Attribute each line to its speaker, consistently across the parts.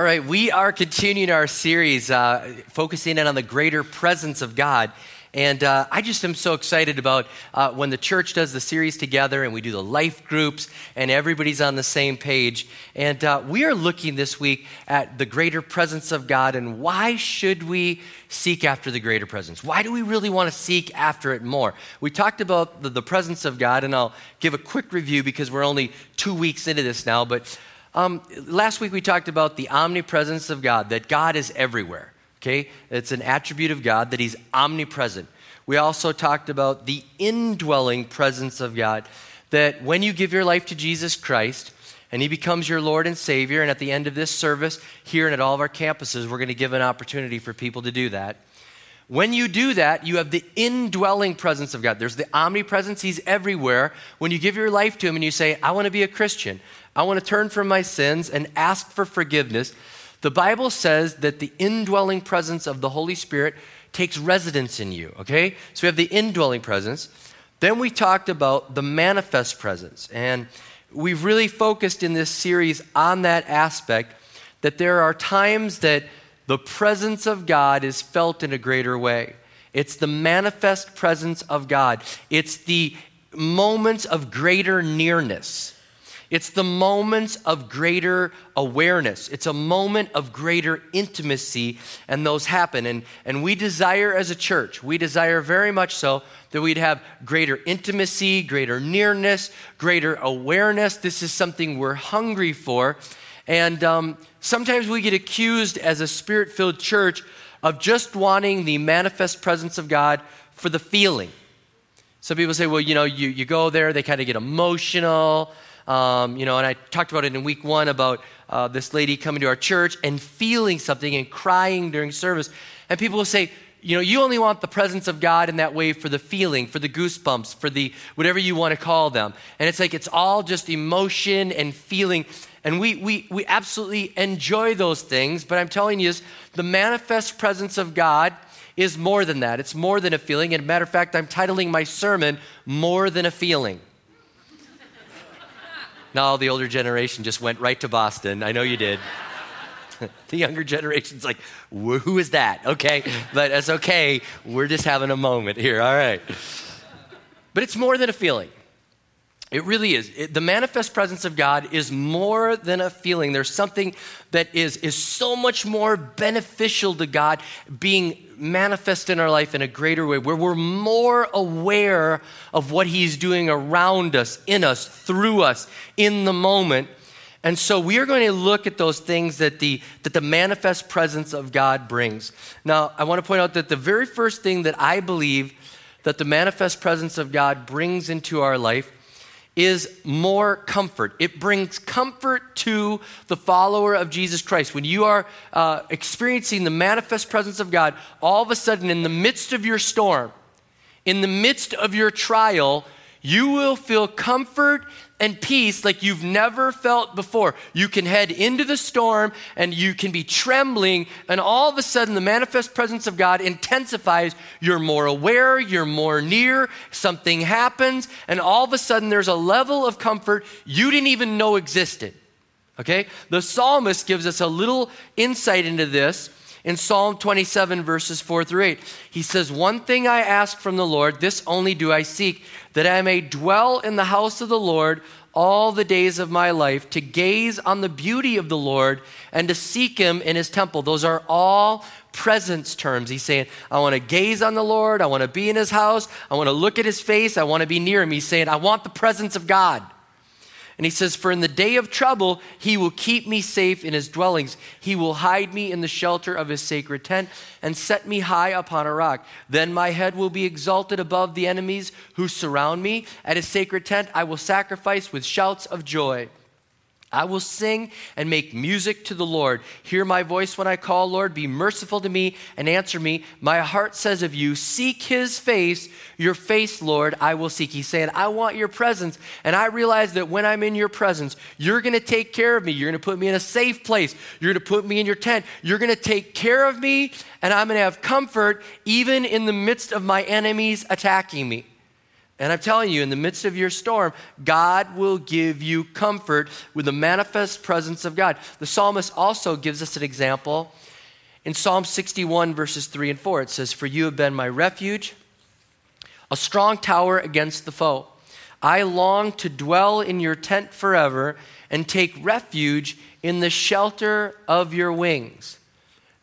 Speaker 1: Right, we are continuing our series uh, focusing in on the greater presence of God. And uh, I just am so excited about uh, when the church does the series together and we do the life groups and everybody's on the same page. And uh, we are looking this week at the greater presence of God and why should we seek after the greater presence? Why do we really want to seek after it more? We talked about the, the presence of God, and I'll give a quick review because we're only two weeks into this now. But um, last week we talked about the omnipresence of God, that God is everywhere. Okay? It's an attribute of God that He's omnipresent. We also talked about the indwelling presence of God, that when you give your life to Jesus Christ and He becomes your Lord and Savior, and at the end of this service, here and at all of our campuses, we're going to give an opportunity for people to do that. When you do that, you have the indwelling presence of God. There's the omnipresence, He's everywhere. When you give your life to Him and you say, I want to be a Christian, I want to turn from my sins and ask for forgiveness. The Bible says that the indwelling presence of the Holy Spirit takes residence in you, okay? So we have the indwelling presence. Then we talked about the manifest presence. And we've really focused in this series on that aspect that there are times that the presence of God is felt in a greater way. It's the manifest presence of God, it's the moments of greater nearness. It's the moments of greater awareness. It's a moment of greater intimacy, and those happen. And, and we desire as a church, we desire very much so that we'd have greater intimacy, greater nearness, greater awareness. This is something we're hungry for. And um, sometimes we get accused as a spirit filled church of just wanting the manifest presence of God for the feeling. Some people say, well, you know, you, you go there, they kind of get emotional. Um, you know, and I talked about it in week one about uh, this lady coming to our church and feeling something and crying during service. And people will say, you know, you only want the presence of God in that way for the feeling, for the goosebumps, for the whatever you want to call them. And it's like it's all just emotion and feeling. And we, we, we absolutely enjoy those things, but I'm telling you, is the manifest presence of God is more than that. It's more than a feeling. And matter of fact, I'm titling my sermon, More Than a Feeling. Now the older generation just went right to Boston. I know you did. the younger generation's like, who is that? Okay, but it's okay. We're just having a moment here. All right. But it's more than a feeling. It really is. It, the manifest presence of God is more than a feeling. There's something that is, is so much more beneficial to God being manifest in our life in a greater way, where we're more aware of what He's doing around us, in us, through us, in the moment. And so we are going to look at those things that the, that the manifest presence of God brings. Now, I want to point out that the very first thing that I believe that the manifest presence of God brings into our life is more comfort. It brings comfort to the follower of Jesus Christ. When you are uh, experiencing the manifest presence of God, all of a sudden, in the midst of your storm, in the midst of your trial, you will feel comfort and peace like you've never felt before. You can head into the storm and you can be trembling, and all of a sudden, the manifest presence of God intensifies. You're more aware, you're more near, something happens, and all of a sudden, there's a level of comfort you didn't even know existed. Okay? The psalmist gives us a little insight into this in Psalm 27, verses 4 through 8. He says, One thing I ask from the Lord, this only do I seek, that I may dwell in the house of the Lord all the days of my life to gaze on the beauty of the Lord and to seek him in his temple. Those are all presence terms. He's saying, I want to gaze on the Lord. I want to be in his house. I want to look at his face. I want to be near him. He's saying, I want the presence of God. And he says, For in the day of trouble, he will keep me safe in his dwellings. He will hide me in the shelter of his sacred tent and set me high upon a rock. Then my head will be exalted above the enemies who surround me. At his sacred tent, I will sacrifice with shouts of joy. I will sing and make music to the Lord. Hear my voice when I call, Lord. Be merciful to me and answer me. My heart says of you, Seek his face, your face, Lord, I will seek. He's saying, I want your presence. And I realize that when I'm in your presence, you're going to take care of me. You're going to put me in a safe place. You're going to put me in your tent. You're going to take care of me, and I'm going to have comfort even in the midst of my enemies attacking me. And I'm telling you, in the midst of your storm, God will give you comfort with the manifest presence of God. The psalmist also gives us an example in Psalm 61, verses 3 and 4. It says, For you have been my refuge, a strong tower against the foe. I long to dwell in your tent forever and take refuge in the shelter of your wings.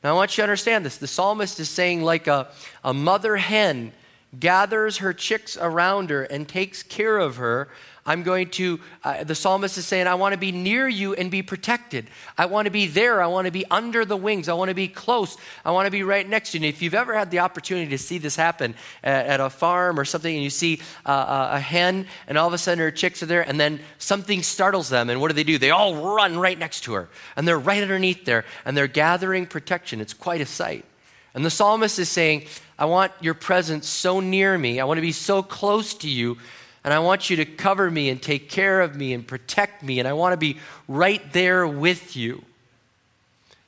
Speaker 1: Now, I want you to understand this. The psalmist is saying, like a, a mother hen gathers her chicks around her and takes care of her, I'm going to, uh, the psalmist is saying, I want to be near you and be protected. I want to be there. I want to be under the wings. I want to be close. I want to be right next to you. And if you've ever had the opportunity to see this happen at, at a farm or something, and you see uh, a hen, and all of a sudden her chicks are there, and then something startles them, and what do they do? They all run right next to her, and they're right underneath there, and they're gathering protection. It's quite a sight. And the psalmist is saying, I want your presence so near me. I want to be so close to you. And I want you to cover me and take care of me and protect me. And I want to be right there with you.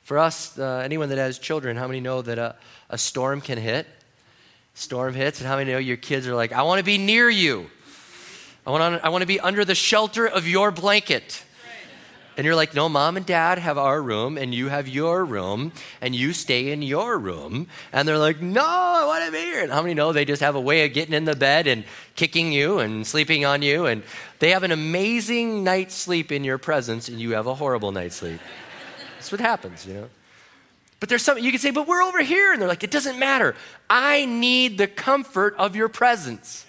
Speaker 1: For us, uh, anyone that has children, how many know that a, a storm can hit? Storm hits, and how many know your kids are like, I want to be near you. I want, I want to be under the shelter of your blanket. And you're like, no, mom and dad have our room, and you have your room, and you stay in your room. And they're like, no, I want to be here. And how many know they just have a way of getting in the bed and kicking you and sleeping on you? And they have an amazing night's sleep in your presence, and you have a horrible night's sleep. That's what happens, you know? But there's something you can say, but we're over here. And they're like, it doesn't matter. I need the comfort of your presence.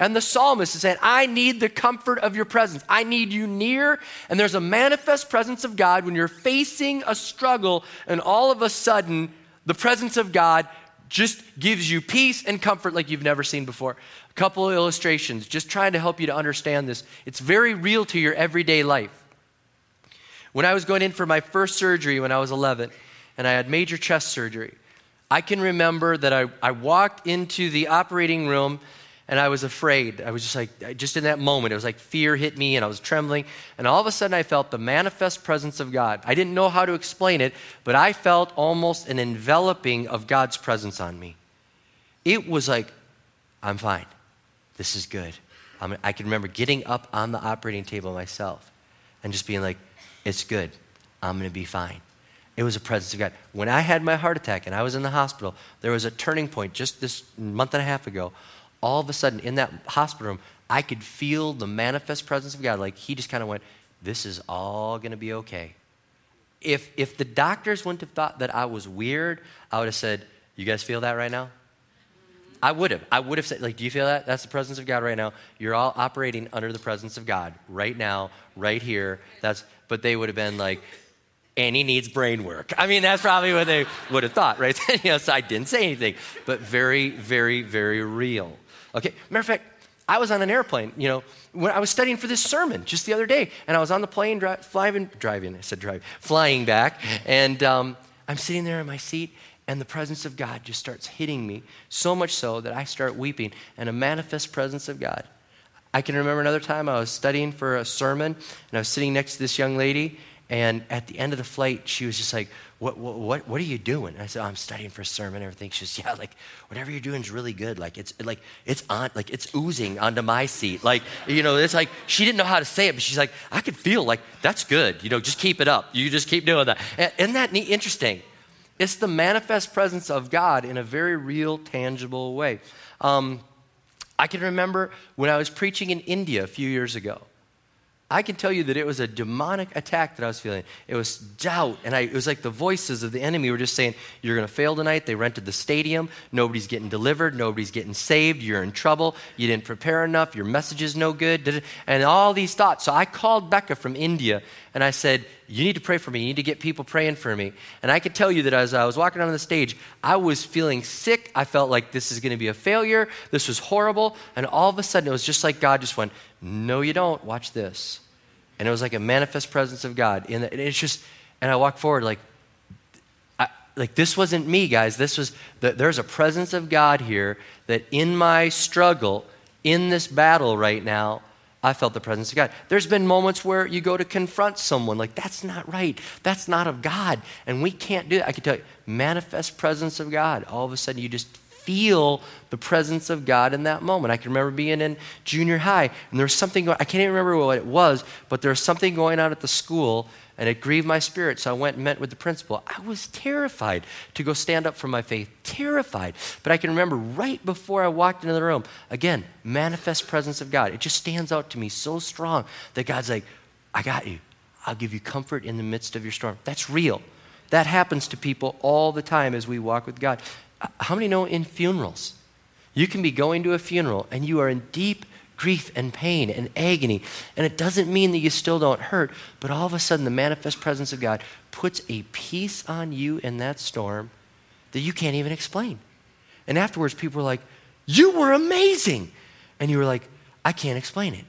Speaker 1: And the psalmist is saying, I need the comfort of your presence. I need you near. And there's a manifest presence of God when you're facing a struggle, and all of a sudden, the presence of God just gives you peace and comfort like you've never seen before. A couple of illustrations, just trying to help you to understand this. It's very real to your everyday life. When I was going in for my first surgery when I was 11, and I had major chest surgery, I can remember that I, I walked into the operating room and I was afraid. I was just like, just in that moment, it was like fear hit me and I was trembling. And all of a sudden, I felt the manifest presence of God. I didn't know how to explain it, but I felt almost an enveloping of God's presence on me. It was like, I'm fine. This is good. I'm, I can remember getting up on the operating table myself and just being like, it's good. I'm going to be fine. It was a presence of God. When I had my heart attack and I was in the hospital, there was a turning point just this month and a half ago all of a sudden in that hospital room, I could feel the manifest presence of God. Like he just kind of went, This is all going to be okay. If, if the doctors wouldn't have thought that I was weird, I would have said, You guys feel that right now? I would have. I would have said, like, do you feel that? That's the presence of God right now. You're all operating under the presence of God right now, right here. That's but they would have been like, Annie needs brain work. I mean, that's probably what they would have thought, right? you know, so I didn't say anything, but very, very, very real. Okay, matter of fact, I was on an airplane, you know, when I was studying for this sermon just the other day, and I was on the plane dri- flying, driving, I said driving, flying back, and um, I'm sitting there in my seat, and the presence of God just starts hitting me, so much so that I start weeping, and a manifest presence of God. I can remember another time I was studying for a sermon, and I was sitting next to this young lady, and at the end of the flight, she was just like, what, what, what, are you doing? And I said, oh, I'm studying for a sermon and everything. She says, yeah, like, whatever you're doing is really good. Like, it's like, it's on, like, it's oozing onto my seat. Like, you know, it's like, she didn't know how to say it, but she's like, I could feel like, that's good. You know, just keep it up. You just keep doing that. And, isn't that neat, interesting? It's the manifest presence of God in a very real, tangible way. Um, I can remember when I was preaching in India a few years ago. I can tell you that it was a demonic attack that I was feeling. It was doubt, and I, it was like the voices of the enemy were just saying, You're going to fail tonight. They rented the stadium. Nobody's getting delivered. Nobody's getting saved. You're in trouble. You didn't prepare enough. Your message is no good. And all these thoughts. So I called Becca from India, and I said, You need to pray for me. You need to get people praying for me. And I could tell you that as I was walking on the stage, I was feeling sick. I felt like this is going to be a failure. This was horrible. And all of a sudden, it was just like God just went, No, you don't. Watch this. And it was like a manifest presence of God. And it's just, and I walked forward like, like this wasn't me, guys. This was, the, there's a presence of God here that in my struggle, in this battle right now, I felt the presence of God. There's been moments where you go to confront someone, like, that's not right. That's not of God. And we can't do that. I can tell you, manifest presence of God. All of a sudden, you just feel the presence of God in that moment. I can remember being in junior high, and there was something going I can't even remember what it was, but there was something going on at the school, and it grieved my spirit. So I went and met with the principal. I was terrified to go stand up for my faith, terrified. But I can remember right before I walked into the room, again, manifest presence of God. It just stands out to me so strong that God's like, I got you. I'll give you comfort in the midst of your storm. That's real. That happens to people all the time as we walk with God. How many know in funerals? You can be going to a funeral and you are in deep grief and pain and agony. And it doesn't mean that you still don't hurt, but all of a sudden the manifest presence of God puts a peace on you in that storm that you can't even explain. And afterwards, people are like, You were amazing. And you were like, I can't explain it.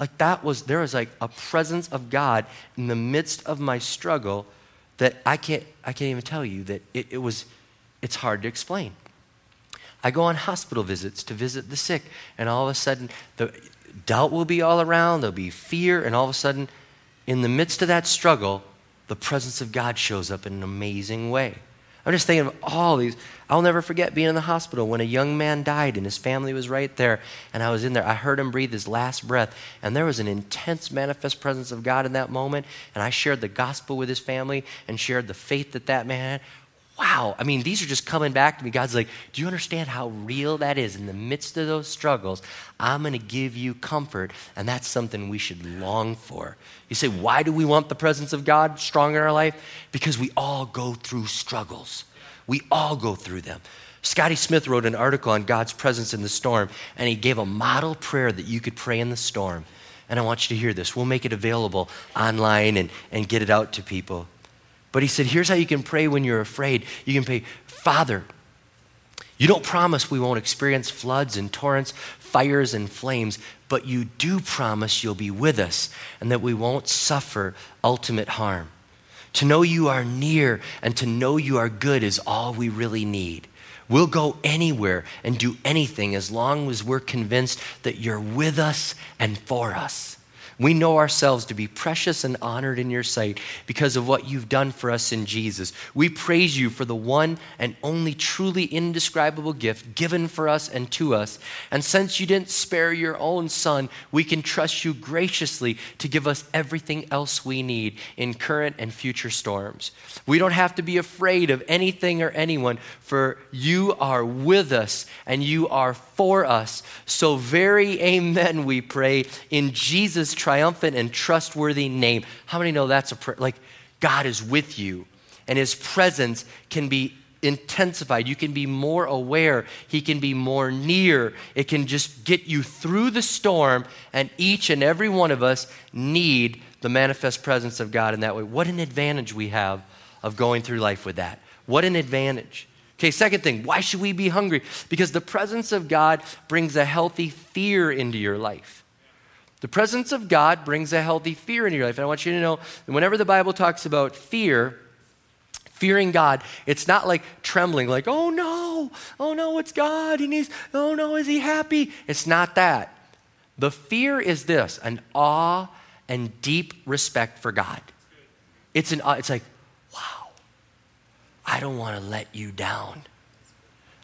Speaker 1: Like that was, there was like a presence of God in the midst of my struggle that I can't, I can't even tell you that it, it was it's hard to explain. I go on hospital visits to visit the sick, and all of a sudden, the doubt will be all around, there'll be fear, and all of a sudden, in the midst of that struggle, the presence of God shows up in an amazing way. I'm just thinking of all these. I'll never forget being in the hospital when a young man died and his family was right there, and I was in there. I heard him breathe his last breath, and there was an intense manifest presence of God in that moment. And I shared the gospel with his family and shared the faith that that man had wow, I mean, these are just coming back to me. God's like, do you understand how real that is? In the midst of those struggles, I'm going to give you comfort, and that's something we should long for. You say, why do we want the presence of God strong in our life? Because we all go through struggles. We all go through them. Scotty Smith wrote an article on God's presence in the storm, and he gave a model prayer that you could pray in the storm. And I want you to hear this. We'll make it available online and, and get it out to people. But he said, here's how you can pray when you're afraid. You can pray, Father, you don't promise we won't experience floods and torrents, fires and flames, but you do promise you'll be with us and that we won't suffer ultimate harm. To know you are near and to know you are good is all we really need. We'll go anywhere and do anything as long as we're convinced that you're with us and for us. We know ourselves to be precious and honored in your sight because of what you've done for us in Jesus. We praise you for the one and only truly indescribable gift given for us and to us. And since you didn't spare your own son, we can trust you graciously to give us everything else we need in current and future storms. We don't have to be afraid of anything or anyone, for you are with us and you are for us. So, very amen, we pray in Jesus' triumphant and trustworthy name. How many know that's a prayer? Like, God is with you, and his presence can be intensified. You can be more aware. He can be more near. It can just get you through the storm, and each and every one of us need the manifest presence of God in that way. What an advantage we have of going through life with that. What an advantage. Okay, second thing, why should we be hungry? Because the presence of God brings a healthy fear into your life. The presence of God brings a healthy fear in your life. And I want you to know that whenever the Bible talks about fear, fearing God, it's not like trembling, like, oh no, oh no, it's God. He needs, oh no, is he happy? It's not that. The fear is this an awe and deep respect for God. It's an it's like, wow, I don't want to let you down.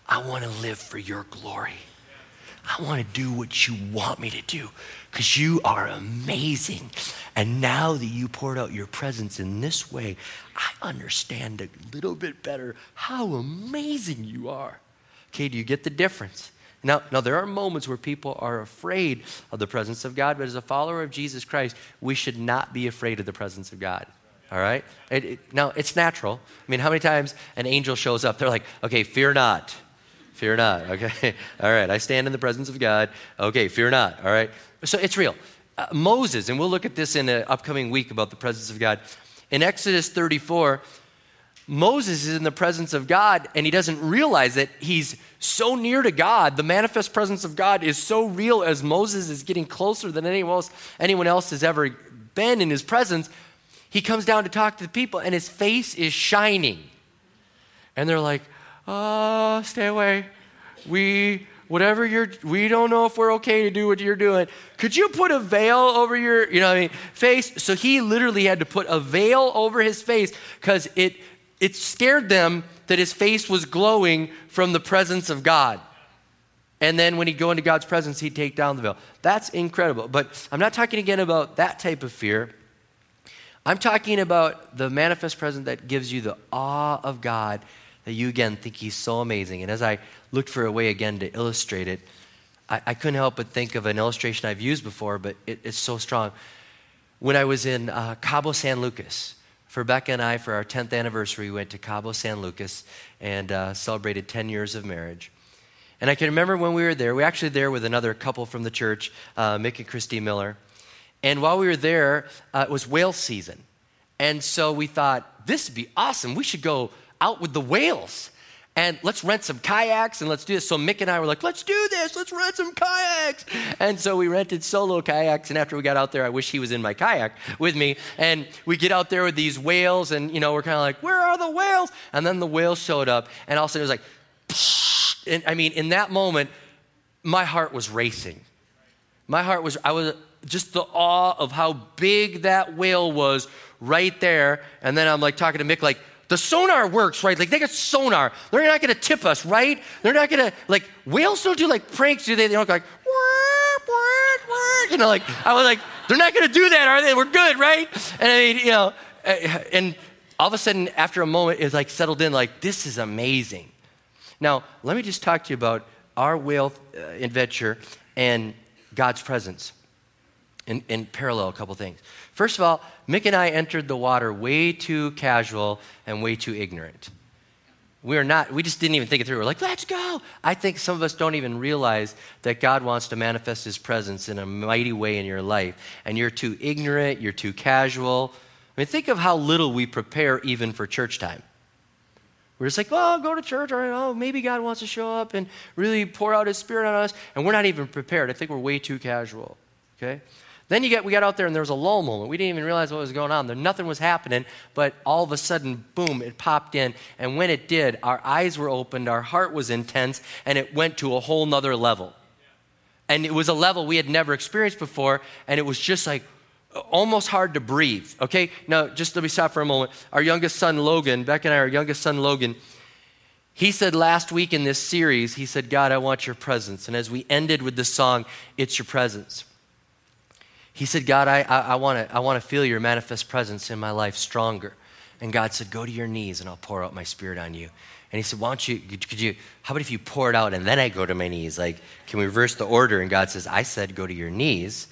Speaker 1: I want to live for your glory. I want to do what you want me to do because you are amazing. And now that you poured out your presence in this way, I understand a little bit better how amazing you are. Okay, do you get the difference? Now, now, there are moments where people are afraid of the presence of God, but as a follower of Jesus Christ, we should not be afraid of the presence of God. All right? It, it, now, it's natural. I mean, how many times an angel shows up? They're like, okay, fear not. Fear not. Okay. All right. I stand in the presence of God. Okay, fear not. All right. So it's real. Uh, Moses, and we'll look at this in an upcoming week about the presence of God. In Exodus 34, Moses is in the presence of God and he doesn't realize that he's so near to God. The manifest presence of God is so real as Moses is getting closer than anyone else, anyone else has ever been in his presence. He comes down to talk to the people and his face is shining. And they're like, oh, stay away. We, whatever you're, we don't know if we're okay to do what you're doing. Could you put a veil over your, you know, I mean, face? So he literally had to put a veil over his face because it, it scared them that his face was glowing from the presence of God. And then when he'd go into God's presence, he'd take down the veil. That's incredible. But I'm not talking again about that type of fear. I'm talking about the manifest presence that gives you the awe of God that you again think he's so amazing. And as I looked for a way again to illustrate it, I, I couldn't help but think of an illustration I've used before, but it, it's so strong. When I was in uh, Cabo San Lucas, for Becca and I, for our 10th anniversary, we went to Cabo San Lucas and uh, celebrated 10 years of marriage. And I can remember when we were there, we were actually there with another couple from the church, uh, Mick and Christy Miller. And while we were there, uh, it was whale season. And so we thought, this would be awesome. We should go out with the whales and let's rent some kayaks and let's do this. So Mick and I were like, let's do this, let's rent some kayaks. And so we rented solo kayaks. And after we got out there, I wish he was in my kayak with me. And we get out there with these whales, and you know, we're kind of like, where are the whales? And then the whales showed up, and all of a sudden it was like, Psh! and I mean, in that moment, my heart was racing. My heart was, I was just the awe of how big that whale was right there. And then I'm like talking to Mick, like, the sonar works, right? Like they got sonar. They're not to tip us, right? They're not to like whales don't do like pranks, do they? They don't go like you know, like I was like, they're not to do that, are they? We're good, right? And I mean, you know, and all of a sudden, after a moment, it's like settled in, like this is amazing. Now, let me just talk to you about our whale uh, adventure and God's presence in, in parallel a couple things. First of all, Mick and I entered the water way too casual and way too ignorant. We are not, we just didn't even think it through. We're like, let's go. I think some of us don't even realize that God wants to manifest his presence in a mighty way in your life. And you're too ignorant, you're too casual. I mean, think of how little we prepare even for church time. We're just like, well, go to church, or oh, maybe God wants to show up and really pour out his spirit on us. And we're not even prepared. I think we're way too casual. Okay? Then you get, we got out there and there was a lull moment. We didn't even realize what was going on. There, nothing was happening, but all of a sudden, boom, it popped in. And when it did, our eyes were opened, our heart was intense, and it went to a whole nother level. And it was a level we had never experienced before, and it was just like almost hard to breathe. Okay? Now, just let me stop for a moment. Our youngest son, Logan, Beck and I, our youngest son, Logan, he said last week in this series, he said, God, I want your presence. And as we ended with the song, It's Your Presence he said, God, I, I, I want to I wanna feel your manifest presence in my life stronger. And God said, Go to your knees and I'll pour out my spirit on you. And he said, Why don't you, could you, how about if you pour it out and then I go to my knees? Like, can we reverse the order? And God says, I said, Go to your knees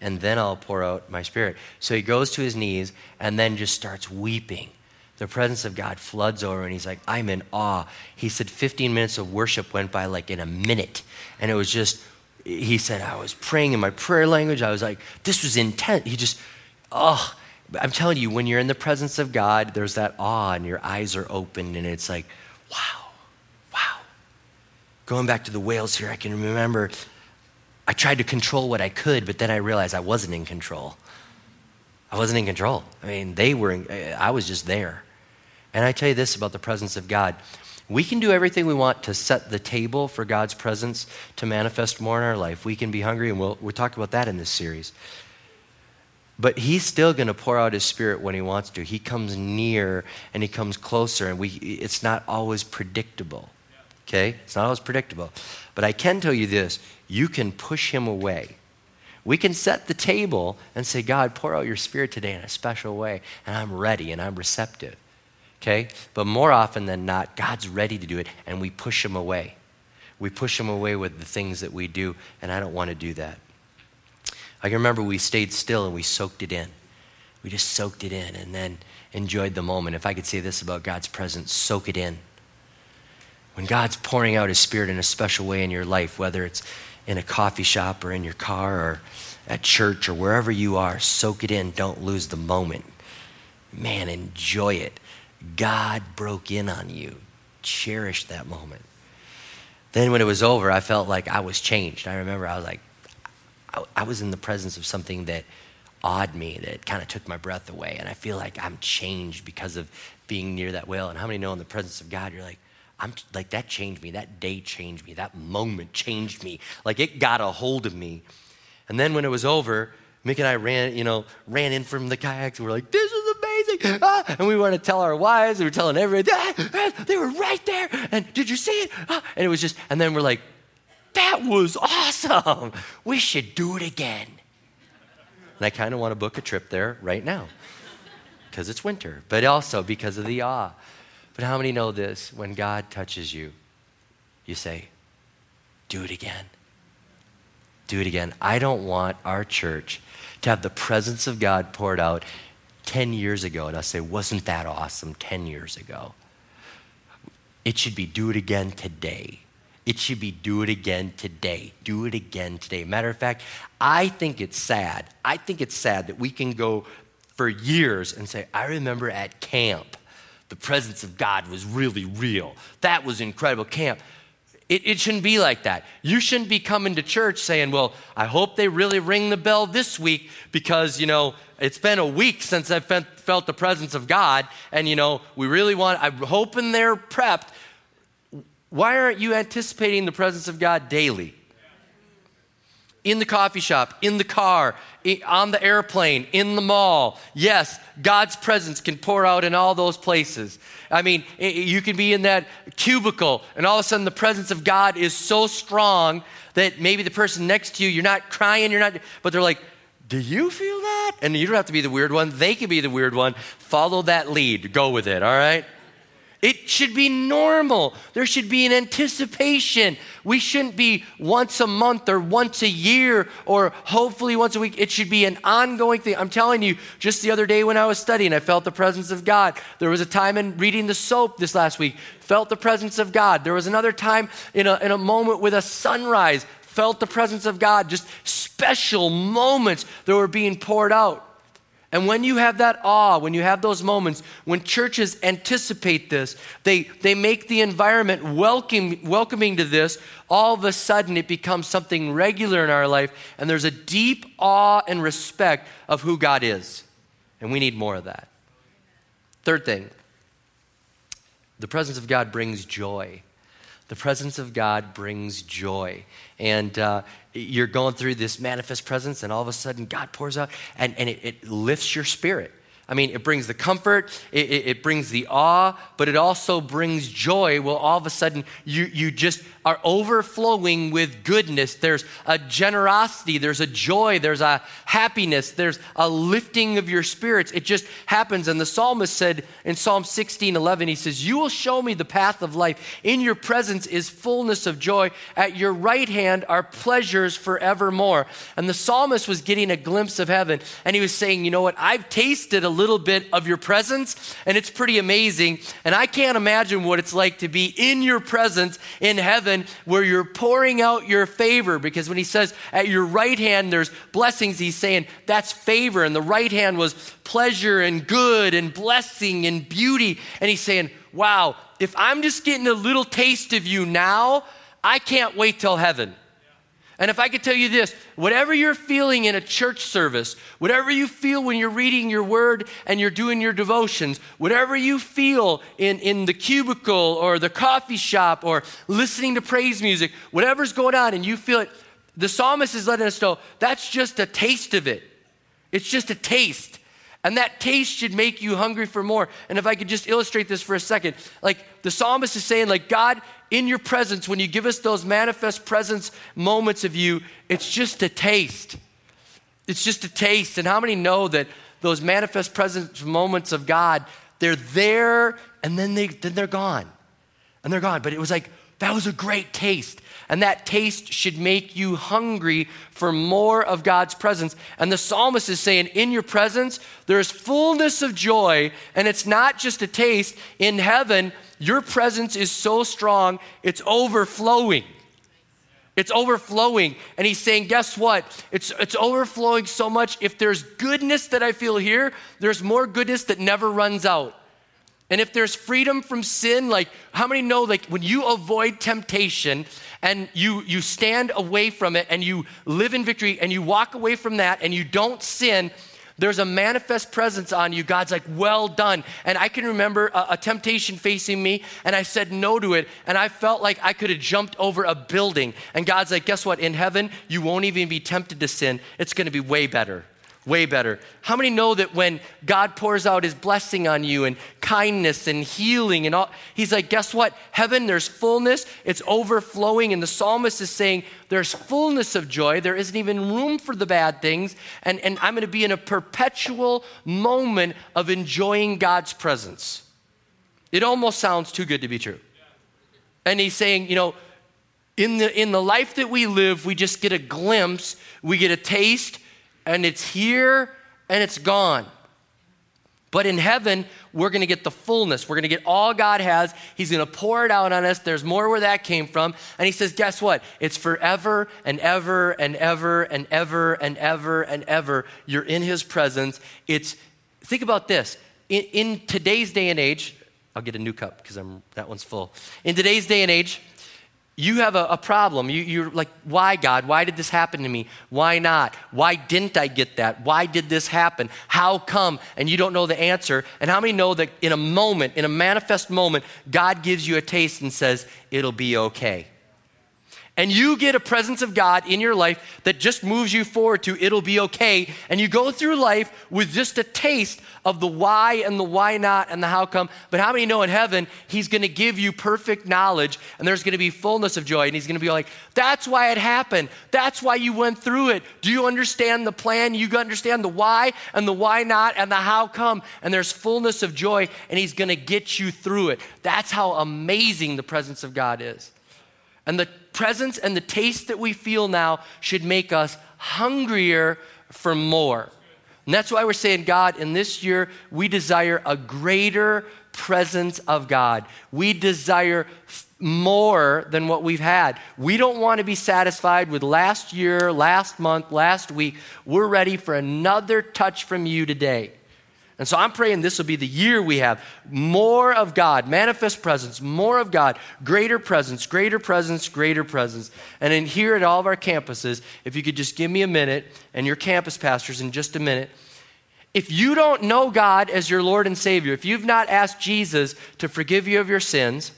Speaker 1: and then I'll pour out my spirit. So he goes to his knees and then just starts weeping. The presence of God floods over and he's like, I'm in awe. He said 15 minutes of worship went by like in a minute. And it was just he said, I was praying in my prayer language. I was like, this was intense. He just, oh, I'm telling you, when you're in the presence of God, there's that awe and your eyes are open and it's like, wow, wow. Going back to the whales here, I can remember I tried to control what I could, but then I realized I wasn't in control. I wasn't in control. I mean, they were, in, I was just there. And I tell you this about the presence of God we can do everything we want to set the table for God's presence to manifest more in our life. We can be hungry, and we'll, we'll talk about that in this series. But He's still going to pour out His Spirit when He wants to. He comes near and He comes closer, and we, it's not always predictable. Okay? It's not always predictable. But I can tell you this you can push Him away. We can set the table and say, God, pour out your Spirit today in a special way, and I'm ready and I'm receptive okay? But more often than not, God's ready to do it, and we push him away. we push Him away with the things that we do, and I don't want to do that. I can remember we stayed still and we soaked it in. We just soaked it in and then enjoyed the moment. If I could say this about God's presence, soak it in. When God's pouring out His Spirit in a special way in your life, whether it's in a coffee shop or in your car or at church or wherever you are, soak it in. Don't lose the moment. Man, enjoy it. God broke in on you. Cherish that moment. Then, when it was over, I felt like I was changed. I remember I was like, I, I was in the presence of something that awed me, that kind of took my breath away. And I feel like I'm changed because of being near that well. And how many know in the presence of God, you're like, I'm like, that changed me. That day changed me. That moment changed me. Like it got a hold of me. And then when it was over, Mick and I ran, you know, ran in from the kayaks we're like, this is Ah! And we wanted to tell our wives, we were telling everybody, ah, they were right there. And did you see it? Ah! And it was just, and then we're like, that was awesome. We should do it again. And I kind of want to book a trip there right now because it's winter, but also because of the awe. But how many know this? When God touches you, you say, do it again. Do it again. I don't want our church to have the presence of God poured out 10 years ago. And I say, wasn't that awesome 10 years ago? It should be do it again today. It should be do it again today. Do it again today. Matter of fact, I think it's sad. I think it's sad that we can go for years and say, I remember at camp, the presence of God was really real. That was incredible camp. It, it, shouldn't be like that. You shouldn't be coming to church saying, Well, I hope they really ring the bell this week because, you know, it's been a week since I've felt the presence of God. And, you know, we really want, I'm hoping they're prepped. Why aren't you anticipating the presence of God daily? In the coffee shop, in the car, on the airplane, in the mall. Yes, God's presence can pour out in all those places. I mean, you can be in that cubicle, and all of a sudden the presence of God is so strong that maybe the person next to you, you're not crying, you're not, but they're like, do you feel that? And you don't have to be the weird one. They can be the weird one. Follow that lead. Go with it, all right? It should be normal. There should be an anticipation. We shouldn't be once a month or once a year or hopefully once a week. It should be an ongoing thing. I'm telling you, just the other day when I was studying, I felt the presence of God. There was a time in reading the soap this last week, felt the presence of God. There was another time in a, in a moment with a sunrise, felt the presence of God. Just special moments that were being poured out. And when you have that awe, when you have those moments, when churches anticipate this, they, they make the environment welcome, welcoming to this, all of a sudden it becomes something regular in our life, and there's a deep awe and respect of who God is. And we need more of that. Third thing the presence of God brings joy. The presence of God brings joy. And uh, you're going through this manifest presence, and all of a sudden, God pours out, and, and it, it lifts your spirit. I mean, it brings the comfort, it, it, it, brings the awe, but it also brings joy. Well, all of a sudden, you, you just are overflowing with goodness. There's a generosity, there's a joy, there's a happiness, there's a lifting of your spirits. It just happens. And the psalmist said in Psalm 16 11, he says, You will show me the path of life. In your presence is fullness of joy. At your right hand are pleasures forevermore. And the psalmist was getting a glimpse of heaven, and he was saying, You know what? I've tasted a little bit of your presence, and it's pretty amazing. And I can't imagine what it's like to be in your presence in heaven where you're pouring out your favor. Because when he says at your right hand there's blessings, he's saying that's favor. And the right hand was pleasure and good and blessing and beauty. And he's saying, wow, if I'm just getting a little taste of you now, I can't wait till heaven. And if I could tell you this, whatever you're feeling in a church service, whatever you feel when you're reading your word and you're doing your devotions, whatever you feel in, in the cubicle or the coffee shop or listening to praise music, whatever's going on and you feel it, the psalmist is letting us know that's just a taste of it. It's just a taste. And that taste should make you hungry for more. And if I could just illustrate this for a second, like the psalmist is saying, like, God, in your presence, when you give us those manifest presence moments of you, it's just a taste. It's just a taste. And how many know that those manifest presence moments of God, they're there and then, they, then they're gone. And they're gone. But it was like That was a great taste. And that taste should make you hungry for more of God's presence. And the psalmist is saying, In your presence, there's fullness of joy. And it's not just a taste. In heaven, your presence is so strong, it's overflowing. It's overflowing. And he's saying, guess what? It's, it's overflowing so much. If there's goodness that I feel here, there's more goodness that never runs out. And if there's freedom from sin, like how many know like when you avoid temptation and you you stand away from it and you live in victory and you walk away from that and you don't sin, there's a manifest presence on you. God's like, well done. And I can remember a, a, temptation facing me, and I said no to it, and I felt like I could have jumped over a building. And God's like, guess what? In heaven, you won't even be tempted to sin. It's going to be way better way better. How many know that when God pours out his blessing on you and kindness and healing and all, he's like, guess what? Heaven, there's fullness, it's overflowing. And the psalmist is saying, there's fullness of joy. There isn't even room for the bad things. And, and I'm going to be in a perpetual moment of enjoying God's presence. It almost sounds too good to be true. And he's saying, you know, in the, in the life that we live, we just get a glimpse, we get a taste, and it's here and it's gone. But in heaven, we're going to get the fullness. We're going to get all God has. He's going to pour it out on us. There's more where that came from. And he says, guess what? It's forever and ever and ever and ever and ever and ever. You're in his presence. It's, think about this. In, in today's day and age, I'll get a new cup because that one's full. In today's day and age, you have a, a problem. You, you're like, why, God? Why did this happen to me? Why not? Why didn't I get that? Why did this happen? How come? And you don't know the answer. And how many know that in a moment, in a manifest moment, God gives you a taste and says, it'll be okay? And you get a presence of God in your life that just moves you forward to it'll be okay, and you go through life with just a taste of the why and the why not and the how come. But how many know in heaven, He's gonna give you perfect knowledge and there's gonna be fullness of joy, and He's gonna be like, That's why it happened. That's why you went through it. Do you understand the plan? You understand the why and the why not and the how come, and there's fullness of joy, and He's gonna get you through it. That's how amazing the presence of God is. And the presence and the taste that we feel now should make us hungrier for more. And that's why we're saying, God, in this year, we desire a greater presence of God. We desire more than what we've had. We don't want to be satisfied with last year, last month, last week. We're ready for another touch from you today. And so I'm praying this will be the year we have more of God, manifest presence, more of God, greater presence, greater presence, greater presence. And in here at all of our campuses, if you could just give me a minute, and your campus pastors in just a minute, if you don't know God as your Lord and Savior, if you've not asked Jesus to forgive you of your sins,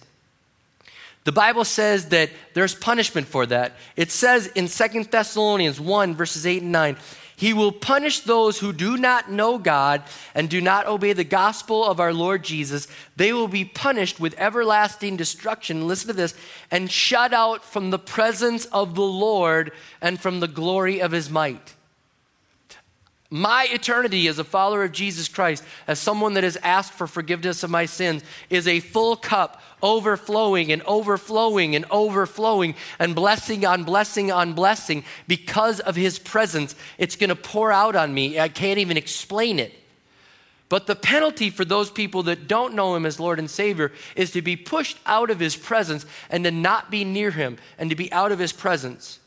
Speaker 1: the Bible says that there's punishment for that. It says in Second Thessalonians 1, verses 8 and 9, he will punish those who do not know God and do not obey the gospel of our Lord Jesus. They will be punished with everlasting destruction. Listen to this and shut out from the presence of the Lord and from the glory of his might. My eternity as a follower of Jesus Christ, as someone that has asked for forgiveness of my sins, is a full cup overflowing and overflowing and overflowing and blessing on blessing on blessing because of his presence. It's going to pour out on me. I can't even explain it. But the penalty for those people that don't know him as Lord and Savior is to be pushed out of his presence and to not be near him and to be out of his presence.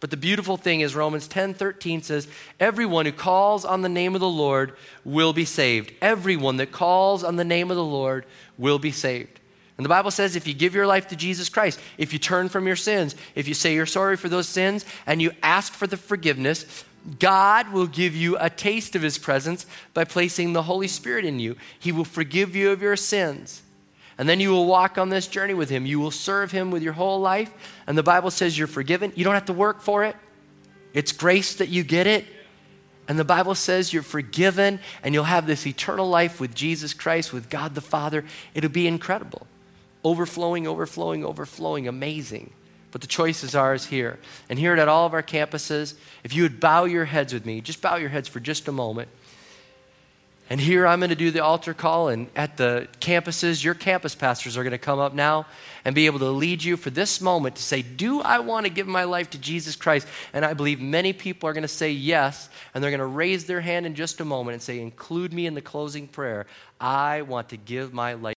Speaker 1: But the beautiful thing is Romans 10 13 says, Everyone who calls on the name of the Lord will be saved. Everyone that calls on the name of the Lord will be saved. And the Bible says if you give your life to Jesus Christ, if you turn from your sins, if you say you're sorry for those sins, and you ask for the forgiveness, God will give you a taste of his presence by placing the Holy Spirit in you. He will forgive you of your sins. And then you will walk on this journey with Him. You will serve Him with your whole life. And the Bible says you're forgiven. You don't have to work for it, it's grace that you get it. And the Bible says you're forgiven and you'll have this eternal life with Jesus Christ, with God the Father. It'll be incredible. Overflowing, overflowing, overflowing, amazing. But the choice is ours here. And here at all of our campuses, if you would bow your heads with me, just bow your heads for just a moment. And here I'm going to do the altar call, and at the campuses, your campus pastors are going to come up now and be able to lead you for this moment to say, Do I want to give my life to Jesus Christ? And I believe many people are going to say yes, and they're going to raise their hand in just a moment and say, Include me in the closing prayer. I want to give my life.